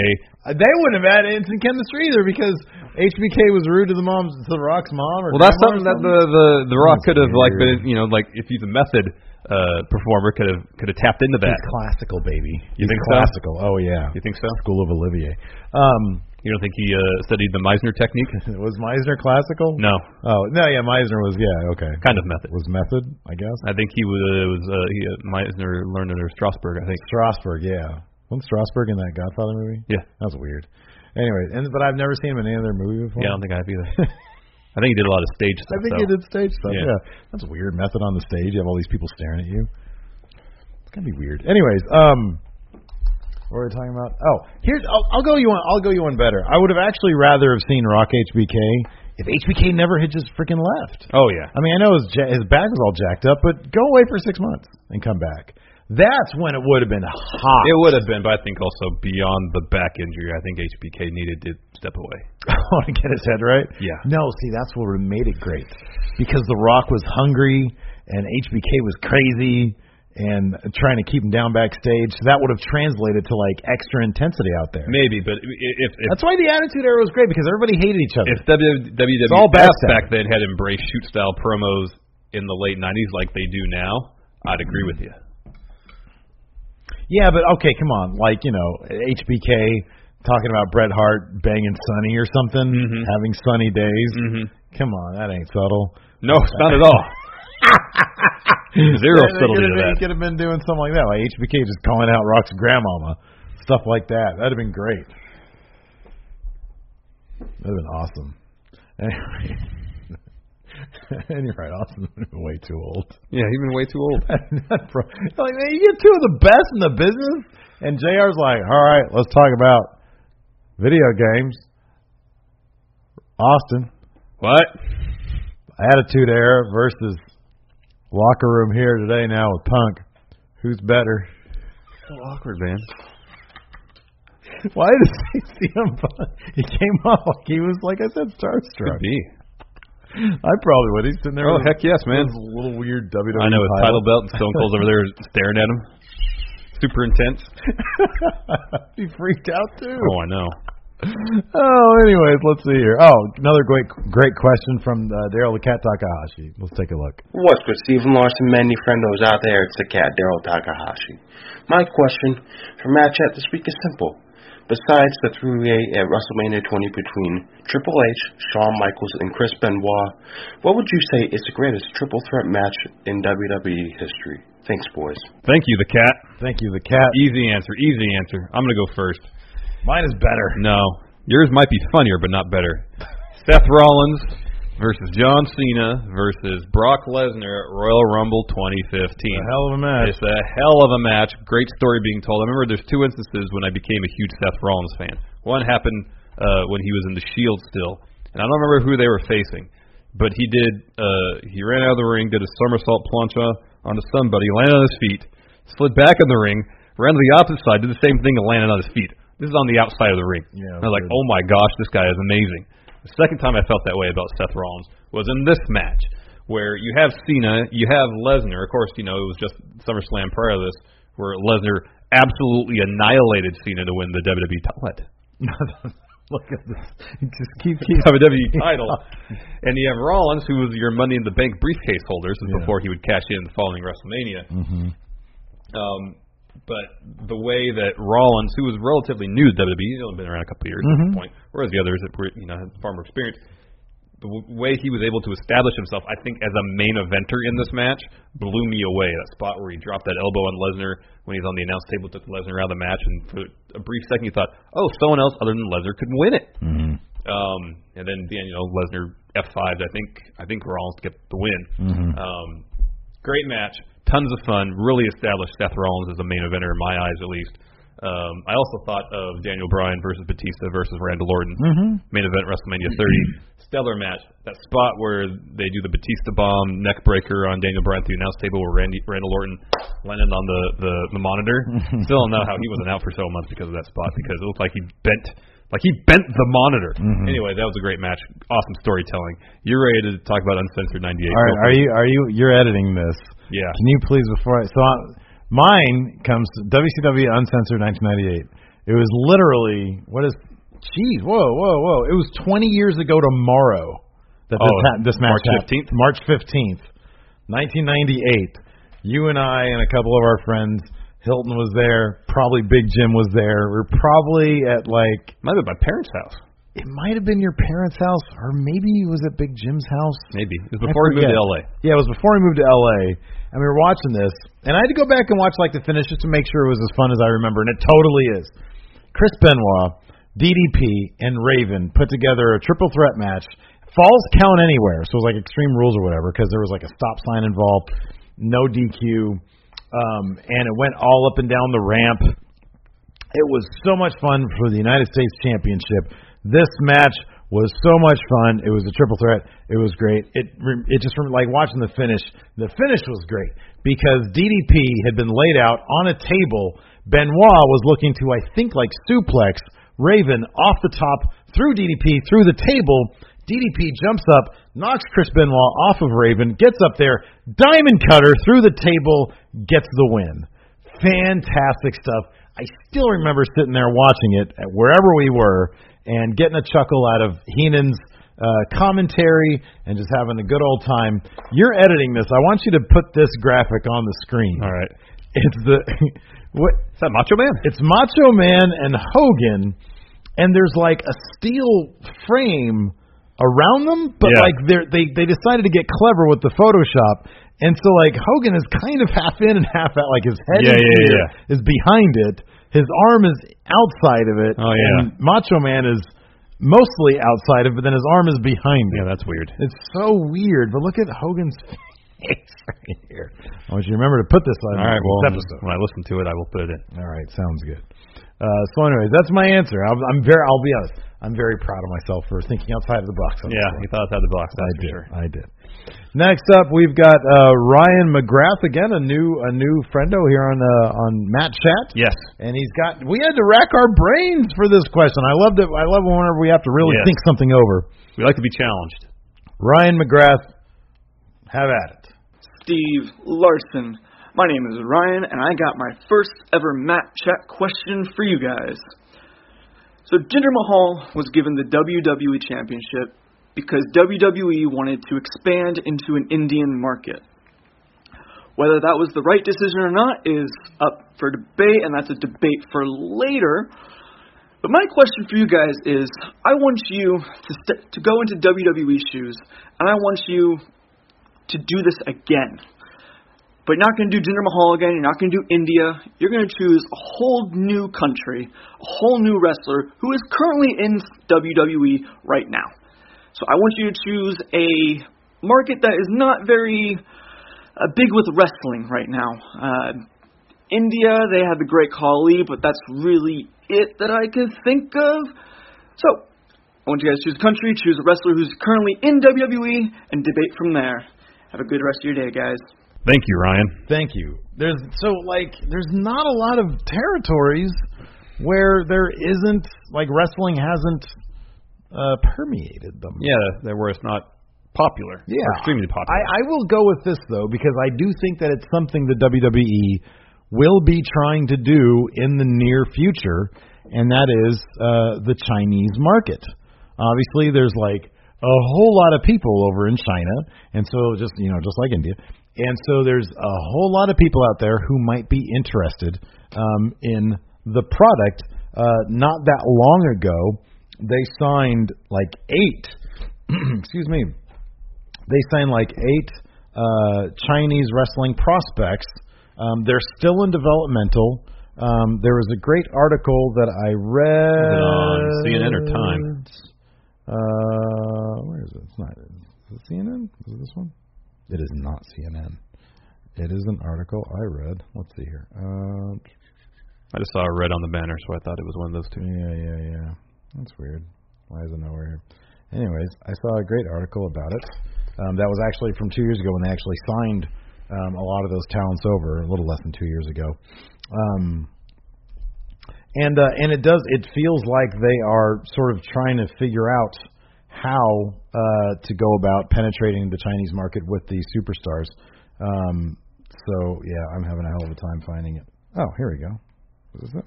Uh, They wouldn't have had instant chemistry either because HBK was rude to the mom's to the Rock's mom. Or Well, that's grandma or something that the the the Rock could have like been, you know, like if he's a method uh performer, could have could have tapped into that. He's classical, baby. You He's think so? classical? Oh yeah. You think so? School of Olivier. Um, You don't think he uh studied the Meisner technique? was Meisner classical? No, Oh no, yeah, Meisner was yeah okay. kind of method. Was method, I guess. I think he was was uh, he uh, Meisner learned under Strasberg. I think. Strasberg, yeah. Wasn't Strasberg in that Godfather movie? Yeah. That was weird. Anyway, and but I've never seen him in any other movie before. Yeah, I don't think I have either. I think he did a lot of stage stuff. I think though. he did stage stuff. Yeah. Yeah. That's a weird method on the stage. You have all these people staring at you. It's gonna be weird. Anyways, um, what were we talking about? Oh, here's I'll, I'll go you one. I'll go you one better. I would have actually rather have seen Rock HBK if HBK never had just freaking left. Oh yeah. I mean, I know his ja- his back was all jacked up, but go away for six months and come back. That's when it would have been hot. It would have been, but I think also beyond the back injury, I think HBK needed to step away. want to get his head right. Yeah. No, see, that's what made it great because The Rock was hungry and HBK was crazy and trying to keep him down backstage. So that would have translated to like extra intensity out there. Maybe, but if if That's why the Attitude Era was great because everybody hated each other. if W- WWE all backstab. back then had embraced shoot style promos in the late '90s like they do now, I'd agree with you. Yeah, but okay, come on, like you know, HBK talking about Bret Hart banging Sunny or something, Mhm. having sunny days. Mm-hmm. Come on, that ain't subtle. No, it's not at all. Zero subtlety to that. could have been doing something like that, like HBK just calling out Rock's grandmama, stuff like that. That'd have been great. That'd have been awesome. Anyway, and you're right, Austin's way too old. Yeah, he's been way too old. Like man, you get two of the best in the business, and Jr's like, all right, let's talk about video games. Austin, What? Attitude Era versus Locker Room here today now with Punk. Who's better? So awkward, man. Why does he see him? He came off like he was, like I said, starstruck. Could be. I probably would. He's sitting there. Oh with heck yes, man. His little weird WWE. I know his title belt and Stone Cold's over there staring at him. Super intense. he freaked out too. Oh, I know. Oh, anyways, let's see here. Oh, another great, great question from uh, Daryl the Cat Takahashi. Let's take a look. What's good, Steve and Larson, many friendos out there? It's the cat, Daryl Takahashi. My question for Mat Chat this week is simple. Besides the three-way at WrestleMania 20 between Triple H, Shawn Michaels, and Chris Benoit, what would you say is the greatest triple threat match in WWE history? Thanks, boys. Thank you, the cat. Thank you, the cat. Easy answer. Easy answer. I'm gonna go first. Mine is better. No, yours might be funnier, but not better. Seth Rollins versus John Cena versus Brock Lesnar at Royal Rumble 2015. A hell of a match. It's a hell of a match. Great story being told. I remember there's two instances when I became a huge Seth Rollins fan. One happened uh, when he was in the Shield still, and I don't remember who they were facing, but he did. Uh, he ran out of the ring, did a somersault plancha onto somebody, landed on his feet, slid back in the ring, ran to the opposite side, did the same thing, and landed on his feet. this is on the outside of the ring. Yeah, I was like, oh my gosh, this guy is amazing. The second time I felt that way about Seth Rollins was in this match, where you have Cena, you have Lesnar. Of course, you know it was just SummerSlam prior to this, where Lesnar absolutely annihilated Cena to win the WWE title. Look at this. Just keep keep WWE title. and you have Rollins, who was your Money in the Bank briefcase holder, is Yeah. before he would cash in the following WrestleMania. hmm Um, but the way that Rollins, who was relatively new to WWE, he's only been around a couple of years at Mhm. this point, whereas the others that were, you know, had far more experience. The w- way he was able to establish himself, I think, as a main eventer in this match, blew me away. That spot where he dropped that elbow on Lesnar when he's on the announce table, took Lesnar out of the match, and for a brief second you thought, oh, someone else other than Lesnar could win it. hmm Um, and then, yeah, you know, Lesnar F5'd, I think, I think Rollins get the win. Mhm. Um, great match, tons of fun, really established Seth Rollins as a main eventer in my eyes, at least. Um, I also thought of Daniel Bryan versus Batista versus Randall Orton, Mhm. main event WrestleMania 30, stellar match. That spot where they do the Batista bomb neck breaker on Daniel Bryan at the announce table, where Randy, Randall Orton landed on the the, the monitor. Still don't know how he wasn't out for several months because of that spot, because it looked like he bent. Like he bent the monitor. Mhm. Anyway, that was a great match. Awesome storytelling. You're ready to talk about Uncensored 98. All right, are you are you you're editing this? Yeah. Can you please before I so I, mine comes to WCW Uncensored 1998. It was literally what is? Jeez, whoa, whoa, whoa! It was 20 years ago tomorrow that this, Oh, ha- this match March happened. 15th? March 15th, 1998. You and I and a couple of our friends. Hilton was there. Probably Big Jim was there. We are probably at like Might have been my parents' house. It might have been your parents' house, or maybe it was at Big Jim's house. Maybe. It was before he moved to. LA. Yeah, it was before we moved to LA, and we were watching this, and I had to go back and watch like the finish just to make sure it was as fun as I remember, and it totally is. Chris Benoit, DDP, and Raven put together a triple threat match. Falls count anywhere, so it was like Extreme Rules or whatever, because there was like a stop sign involved, no DQ, um, and it went all up and down the ramp. It was so much fun for the United States Championship. This match was so much fun. It was a triple threat. It was great. It it just like watching the finish. The finish was great because DDP had been laid out on a table. Benoit was looking to I think like suplex Raven off the top through DDP through the table. DDP jumps up, knocks Chris Benoit off of Raven, gets up there, diamond cutter through the table, gets the win. Fantastic stuff. I still remember sitting there watching it at wherever we were and getting a chuckle out of Heenan's uh, commentary and just having a good old time. You're editing this. I want you to put this graphic on the screen. All right. It's the what? Is that Macho Man? It's Macho Man and Hogan, and there's like a steel frame around them, but Yeah. like they're, they they decided to get clever with the Photoshop, and so like Hogan is kind of half in and half out, like his head Yeah, is, yeah, here, is behind it, his arm is outside of it, Oh, yeah. and Macho Man is mostly outside of it, but then his arm is behind it. Yeah, that's weird. It's so weird, but look at Hogan's face right here. I want you to remember to put this on All right. Well, episode. when I listen to it, I will put it in. All right, sounds good. Uh, so, anyways, that's my answer. I'm, I'm very. I'll be honest. I'm very proud of myself for thinking outside of the box. Yeah, you thought outside the box. I did. sure. I did. Next up, we've got uh, Ryan McGrath again, a new a new friendo here on uh, on Mat Chat. Yes. And he's got. We had to rack our brains for this question. I love it. I love whenever we have to really Yes. think something over. We like to be challenged. Ryan McGrath, have at it. Steve Larson. My name is Ryan, and I got my first ever Mat Chat question for you guys. So, Jinder Mahal was given the WWE Championship because WWE wanted to expand into an Indian market. Whether that was the right decision or not is up for debate, and that's a debate for later. But my question for you guys is I want you to, st- to go into WWE shoes, and I want you to do this again. But you're not going to do Jinder Mahal again. You're not going to do India. You're going to choose a whole new country, a whole new wrestler who is currently in WWE right now. So I want you to choose a market that is not very uh, big with wrestling right now. Uh, India, they have the Great Khali, but that's really it that I could think of. So I want you guys to choose a country, choose a wrestler who's currently in WWE, and debate from there. Have a good rest of your day, guys. Thank you, Ryan. Thank you. There's so like there's not a lot of territories where there isn't like wrestling hasn't uh, permeated them. Yeah, that where it's not popular. Yeah, or extremely popular. I, I will go with this though because I do think that it's something the WWE will be trying to do in the near future, and that is uh, the Chinese market. Obviously, there's like a whole lot of people over in China, and so just you know, just like India, and so there's a whole lot of people out there who might be interested um, in the product. Uh, not that long ago, they signed like eight. excuse me. They signed like eight uh, Chinese wrestling prospects. Um, they're still in developmental. Um, there was a great article that I read it on CNN or Time? Uh, where is it? It's not. Is it CNN? Is it this one? It is not CNN. It is an article I read. Let's see here. Uh, I just saw a red on the banner, so I thought it was one of those two. yeah, yeah, yeah. That's weird. Why is it nowhere here? Anyways, I saw a great article about it. Um, that was actually from two years ago when they actually signed um, a lot of those talents over, a little less than two years ago. Um, and uh, and it does it feels like they are sort of trying to figure out how uh, to go about penetrating the Chinese market with these superstars. Um, so yeah, I'm having a hell of a time finding it. Oh, here we go. What is it?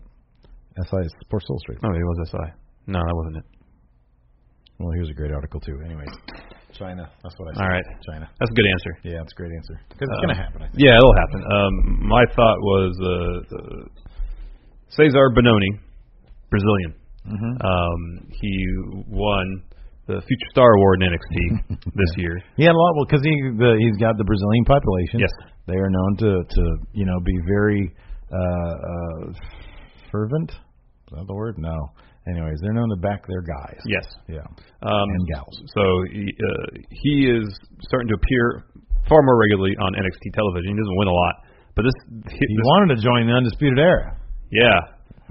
SI Sports Illustrated. Oh, it was SI. No, that wasn't it. Well, here's a great article too. Anyways, China. That's what I said. All right. China. That's a good answer. Yeah, that's a great answer because it's Uh, gonna happen. I think. Yeah, it'll happen. Um, my thought was uh, uh, Cezar Bononi, Brazilian. Mhm. Um, he won the Future Star Award in NXT this year. He had a lot. Well, because he the, he's got the Brazilian population. Yes. They are known to to you know be very uh, uh, fervent. Is that the word? No. Anyways, they're known to back their guys. Yes. Yeah. Um, and gals. So he, uh, he is starting to appear far more regularly on NXT television. He doesn't win a lot, but this He this- wanted to join the Undisputed Era. Yeah.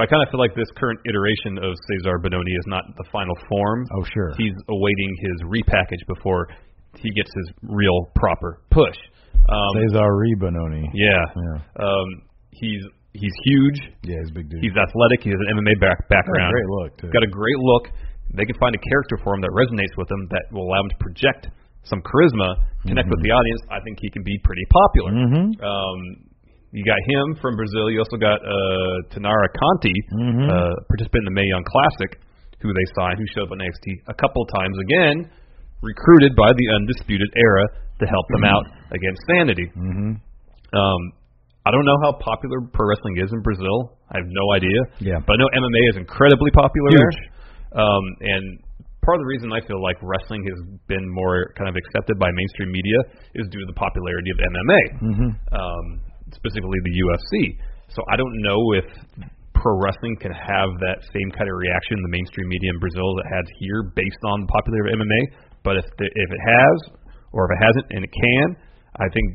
I kind of feel like this current iteration of Cezar Bononi is not the final form. Oh, sure. He's awaiting his repackage before he gets his real proper push. Um, Cezar Bononi. yeah. Yeah. Um, he's he's huge. Yeah, he's a big dude. He's athletic. He has an MMA back, background. great look, too. Got a great look. They can find a character for him that resonates with him that will allow him to project some charisma, connect with Mhm. the audience. I think he can be pretty popular. Mhm. Um, you got him from Brazil. You also got uh, Taynara Conti, Mhm. uh, participant in the Mae Young Classic, who they signed, who showed up on NXT a couple times again, recruited by the Undisputed Era to help them out against Sanity. Mm-hmm. Um, I don't know how popular pro wrestling is in Brazil. I have no idea. Yeah. But I know MMA is incredibly popular Huge. there. Um, and part of the reason I feel like wrestling has been more kind of accepted by mainstream media is due to the popularity of MMA, Mhm. um, specifically the UFC. So I don't know if pro wrestling can have that same kind of reaction in the mainstream media in Brazil that has here based on the popularity of MMA. But if the, if it has, or if it hasn't, and it can, I think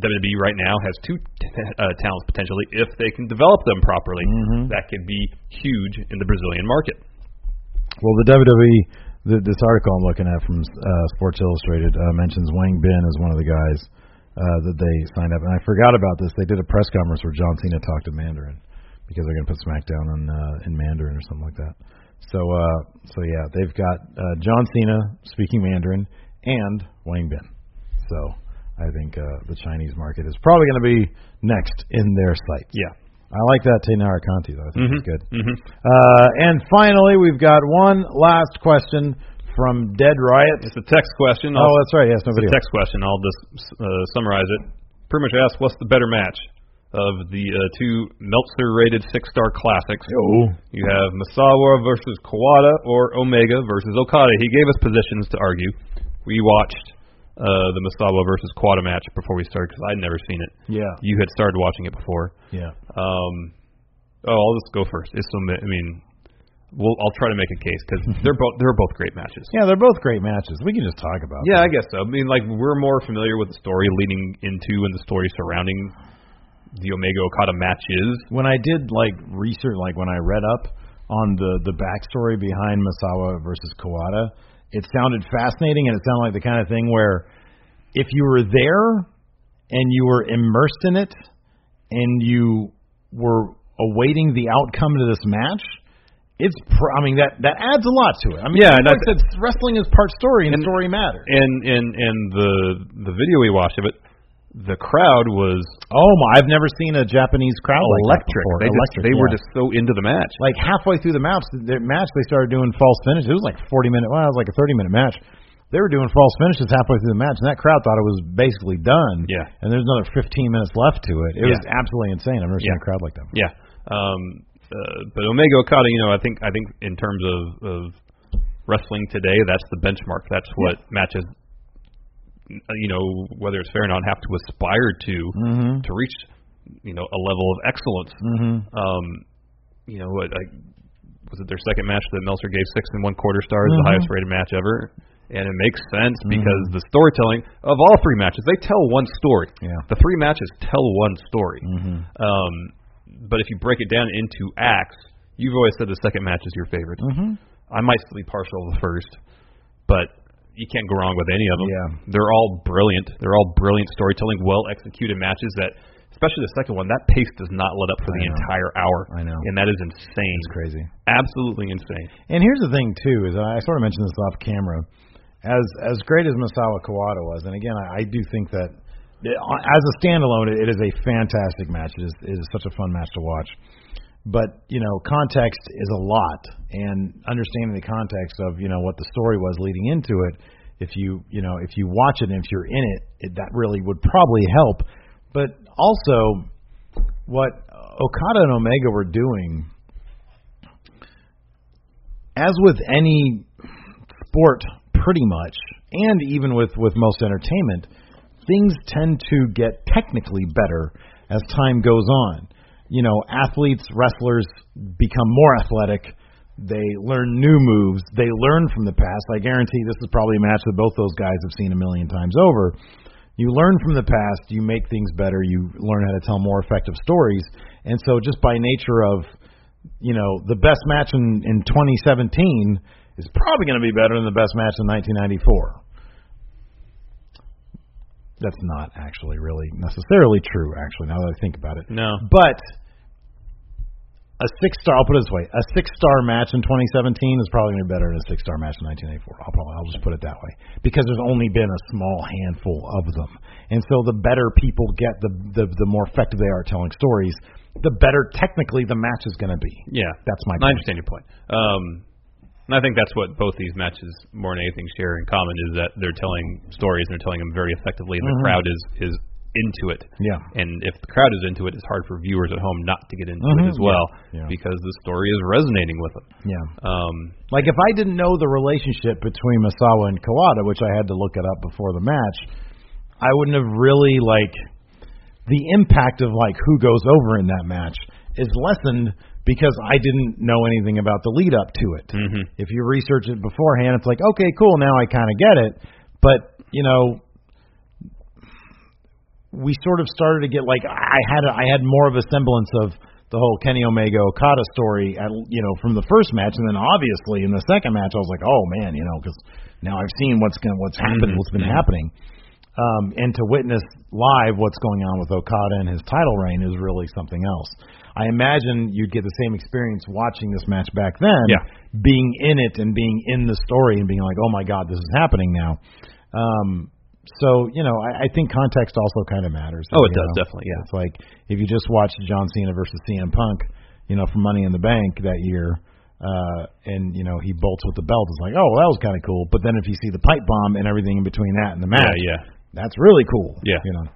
WWE right now has two t- uh, talents potentially if they can develop them properly. Mhm. That could be huge in the Brazilian market. Well, the WWE, the, this article I'm looking at from uh, Sports Illustrated uh, mentions Wang Bin as one of the guys uh, that they signed up. And I forgot about this. They did a press conference where John Cena talked to Mandarin because they're going to put SmackDown in uh, in Mandarin or something like that. So, uh, so yeah, they've got uh, John Cena speaking Mandarin and Wang Bin. So, I think uh, the Chinese market is probably going to be next in their sights. Yeah. I like that Taynara Conti though. I think he's Mhm. good. Mhm. Uh, and finally, we've got one last question from Dead Riot. It's a text question. Oh, that's right. Yes, no it's video. a text question. I'll just uh, summarize it. Pretty much ask what's the better match of the uh, two Meltzer-rated six-star classics. Oh. You have Misawa versus Kawada or Omega versus Okada. He gave us positions to argue. We watched uh, the Misawa versus Kawada match before we started because I'd never seen it. Yeah. You had started watching it before. Yeah. Um, oh, I'll just go first. It's so, ma- I mean, we'll, I'll try to make a case because they're both they're both great matches. Yeah, they're both great matches. We can just talk about. Yeah, them. I guess so. I mean, like we're more familiar with the story leading into and the story surrounding the Omega Okada matches. When I did like research, like when I read up on the the backstory behind Misawa versus Kawada, it sounded fascinating, and it sounded like the kind of thing where if you were there and you were immersed in it and you were awaiting the outcome to this match. It's, pr- I mean, that that adds a lot to it. I mean, Yeah, and like I said, wrestling is part story and, story matters. And and and the the video we watched of it, the crowd was Oh my! I've never seen a Japanese crowd like that electric. before. They just electric, they were just so into the match. like halfway through the match. The match they started doing false finishes. It was like forty minute. Well, it was like a thirty minute match. They were doing false finishes halfway through the match, and that crowd thought it was basically done. Yeah. And there's another fifteen minutes left to it. It was absolutely insane. I've never seen a crowd like that. Yeah. Um, uh, but Omega Okada, you know, I think I think in terms of, of wrestling today, that's the benchmark. That's what matches, uh, you know, whether it's fair or not, have to aspire to Mhm. to reach, you know, a level of excellence. Mhm. Um, you know, what I, was it their second match that Meltzer gave six and one quarter stars, Mhm. the highest rated match ever. And it makes sense Mhm. because the storytelling of all three matches, they tell one story. Yeah. The three matches tell one story. Mhm. Um, but if you break it down into acts, you've always said the second match is your favorite. Mhm. I might still be partial to the first, but you can't go wrong with any of them. Yeah. They're all brilliant. They're all brilliant storytelling, well executed matches that especially the second one, that pace does not let up for the entire hour. I know. And that is insane. It's crazy. Absolutely insane. And here's the thing too is I sort of mentioned this off camera. As as great as Misawa Kawada was, and again I, I do think that uh, as a standalone, it, it is a fantastic match. It is it is such a fun match to watch. But you know, context is a lot, and understanding the context of you know what the story was leading into it. If you you know if you watch it and if you're in it, it that really would probably help. But also, what Okada and Omega were doing as with any sport pretty much and even with with most entertainment things tend to get technically better as time goes on you know athletes wrestlers become more athletic. They learn new moves. They learn from the past. I guarantee this is probably a match that both those guys have seen a million times over. You learn from the past. You make things better. You learn how to tell more effective stories. And so just by nature of you know, the best match in, in 2017 is probably going to be better than the best match in 1994. That's not actually really necessarily true, actually, now that I think about it. No. But a six star, I'll put it this way, a six star match in 2017 is probably going to be better than a six star match in 1984. I'll probably, I'll just put it that way. Because there's only been a small handful of them. And so the better people get, the, the, the more effective they are at telling stories, the better technically the match is going to be. Yeah. That's my I point. understand your point. Um, and I think that's what both these matches, more than anything, share in common is that they're telling stories and they're telling them very effectively, and Mhm. the crowd is is into it. Yeah. And if the crowd is into it, it's hard for viewers at home not to get into Mhm, it as well yeah, yeah. because the story is resonating with them. Yeah. Um, Like if I didn't know the relationship between Misawa and Kawada, which I had to look it up before the match, I wouldn't have really like the impact of like who goes over in that match is lessened because I didn't know anything about the lead up to it. mhm. If you research it beforehand, it's like, okay, cool, now I kind of get it. But, you know, we sort of started to get like I had a, I had more of a semblance of the whole Kenny Omega Okada story at you know from the first match and then obviously in the second match I was like oh man you know because now I've seen what's going what's happened Mhm. what's been Mhm. happening um and to witness live what's going on with Okada and his title reign is really something else I imagine you'd get the same experience watching this match back then Yeah. being in it and being in the story and being like oh my god this is happening now um so you know, I, I think context also kind of matters. Oh, it does, know? definitely, yeah. It's like if you just watched John Cena versus CM Punk, you know, from Money in the Bank that year, uh, and you know he bolts with the belt, it's like, oh, well, that was kind of cool. But then if you see the pipe bomb and everything in between that and the match, yeah, yeah. that's really cool. Yeah. you know.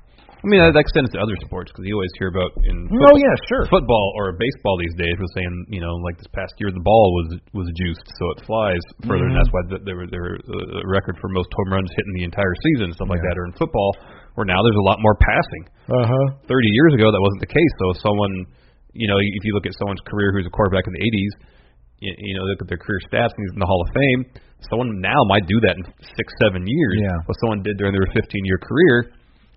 I mean, that extends to other sports because you always hear about in Oh, yeah, sure. football or baseball these days was saying you know like this past year the ball was was juiced so it flies further and Mhm. that's why th- there were there a record for most home runs hitting the entire season and stuff like that or in football where now there's a lot more passing. Uh huh. 30 years ago that wasn't the case. So if someone you know if you look at someone's career who's a quarterback in the 80s you, you know look at their career stats and he's in the Hall of Fame someone now might do that in six seven years Yeah. what someone did during their 15 year career.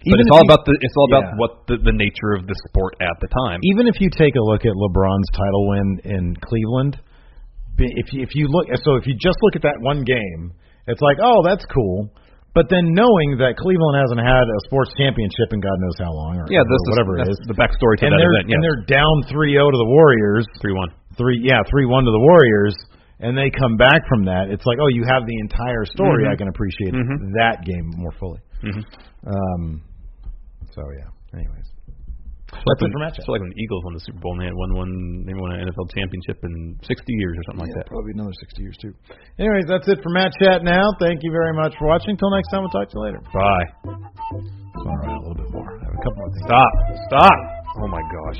But it's all you- about the it's all about Yeah. what the, the nature of the sport at the time. Even if you take a look at LeBron's title win in Cleveland, be- if you, if you look, so if you just look at that one game, it's like, oh, that's cool. But then knowing that Cleveland hasn't had a sports championship in God knows how long, or, Yeah, this is- whatever it that's is, the backstory to and that they're, event, yes. And they're down 3-0 to the Warriors. Three one. Three, yeah, three one to the Warriors, and they come back from that. It's like, oh, you have the entire story. Mhm. I can appreciate Mhm. that game more fully. Mhm. Um. So yeah. Anyways, It's that's like it for when, matchup. it's like when the Eagles won the Super Bowl and they had won one, they won an NFL championship in 60 years or something like that. Probably another 60 years too. Anyways, that's it for Mat Chat now. Thank you very much for watching. Until next time, we'll talk to you later. Bye. Just want to write a little bit more. I have a couple more things. Stop. Stop. Oh my gosh.